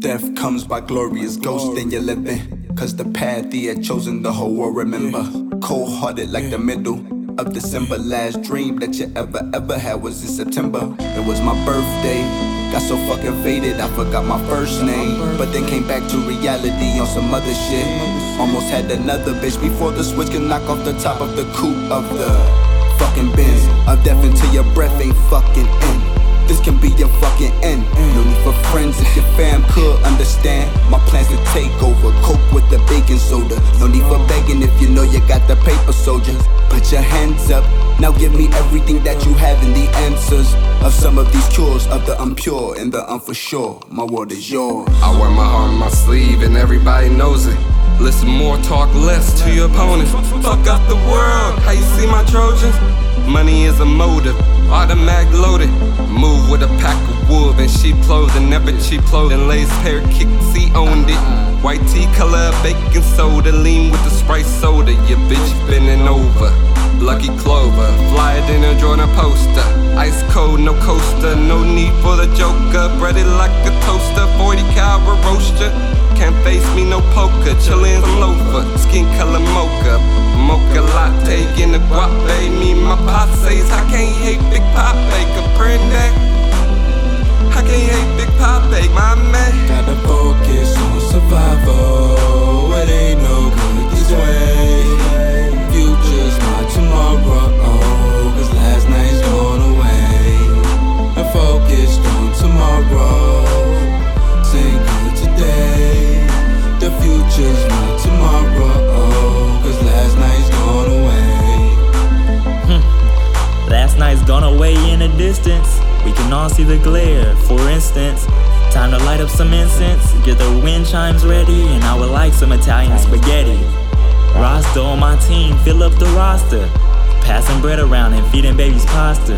Death comes by glorious ghost, in you're living. Cause the path he had chosen, the whole world remember. Cold hearted like the middle of December. Last dream that you ever, ever had was in September. It was my birthday. Got so fucking faded, I forgot my first name. But then came back to reality on some other shit. Almost had another bitch before the switch could knock off the top of the coupe of the fucking Benz. Of death until your breath ain't fucking in. This can be your fucking end. Understand. My plans to take over, coke with the baking soda. No need for begging if you know you got the paper, soldiers. Put your hands up. Now give me everything that you have and the answers of some of these cures of the unpure and the unfor sure. My world is yours. I wear my heart on my sleeve and everybody knows it. Listen more, talk less to your opponents. Fuck up the world. How you see my Trojans? Money is a motive, automatic loaded. Move wood and never cheap clothing. Lace pair kicks, see owned it. White tea color, baking soda, lean with the Sprite soda. Your bitch bending over. Lucky Clover, flyer than a Jordan poster. Ice cold, no coaster, no need for the joker. Breaded like a toaster, 40 caliber roaster. Can't face me, no poker. Chillin' some loafer, skin color mocha. Mocha latte, in the guape. Me, my pot says, I can't hate gone away in the distance. We can all see the glare. For instance, time to light up some incense. Get the wind chimes ready, and I would like some Italian spaghetti. Rasta on my team, fill up the roster. Passing bread around and feeding babies pasta.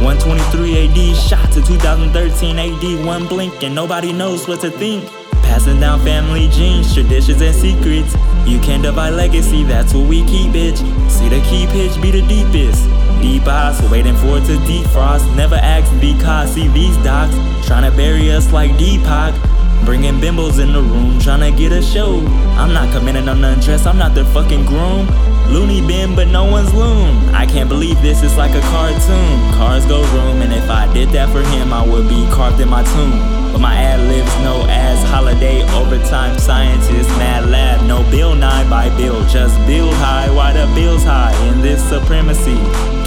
123 AD, shot to 2013 AD. One blink and nobody knows what to think. Passing down family genes, traditions, and secrets. You can't divide legacy, that's what we keep, bitch. See the key pitch be the deepest. Deep eyes, waiting for it to defrost. Never ask because see these docs trying to bury us like Deepak. Bringing bimbos in the room, trying to get a show. I'm not committing on undress, I'm not the fucking groom. Loony bin, but no one's loon. I can't believe this is like a cartoon. Cars go room, and if I did that for him, I would be carved in my tomb. But my ad libs no as holiday overtime scientist, mad lab, no bill nine by bill, just build high. Why the bills high in this supremacy?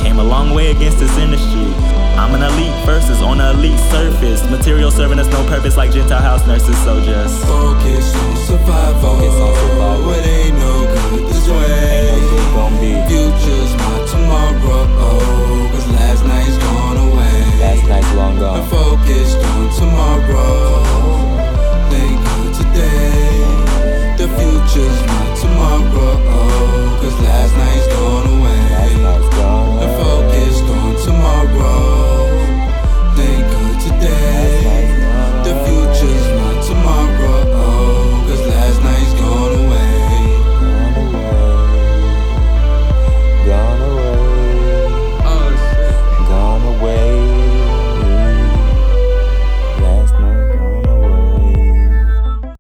Came a long way against this industry. I'm an elite versus on an elite surface. Material serving us no purpose like Gentile house nurses, so just focus on survival. Focus on survival. It ain't no good this way. Ain't no good gonna be. Future's my tomorrow. Oh, Cause last night's gone away. Last night's long gone. I'm focused on tomorrow. Think of today. The future's my tomorrow. Oh, Cause last night's gone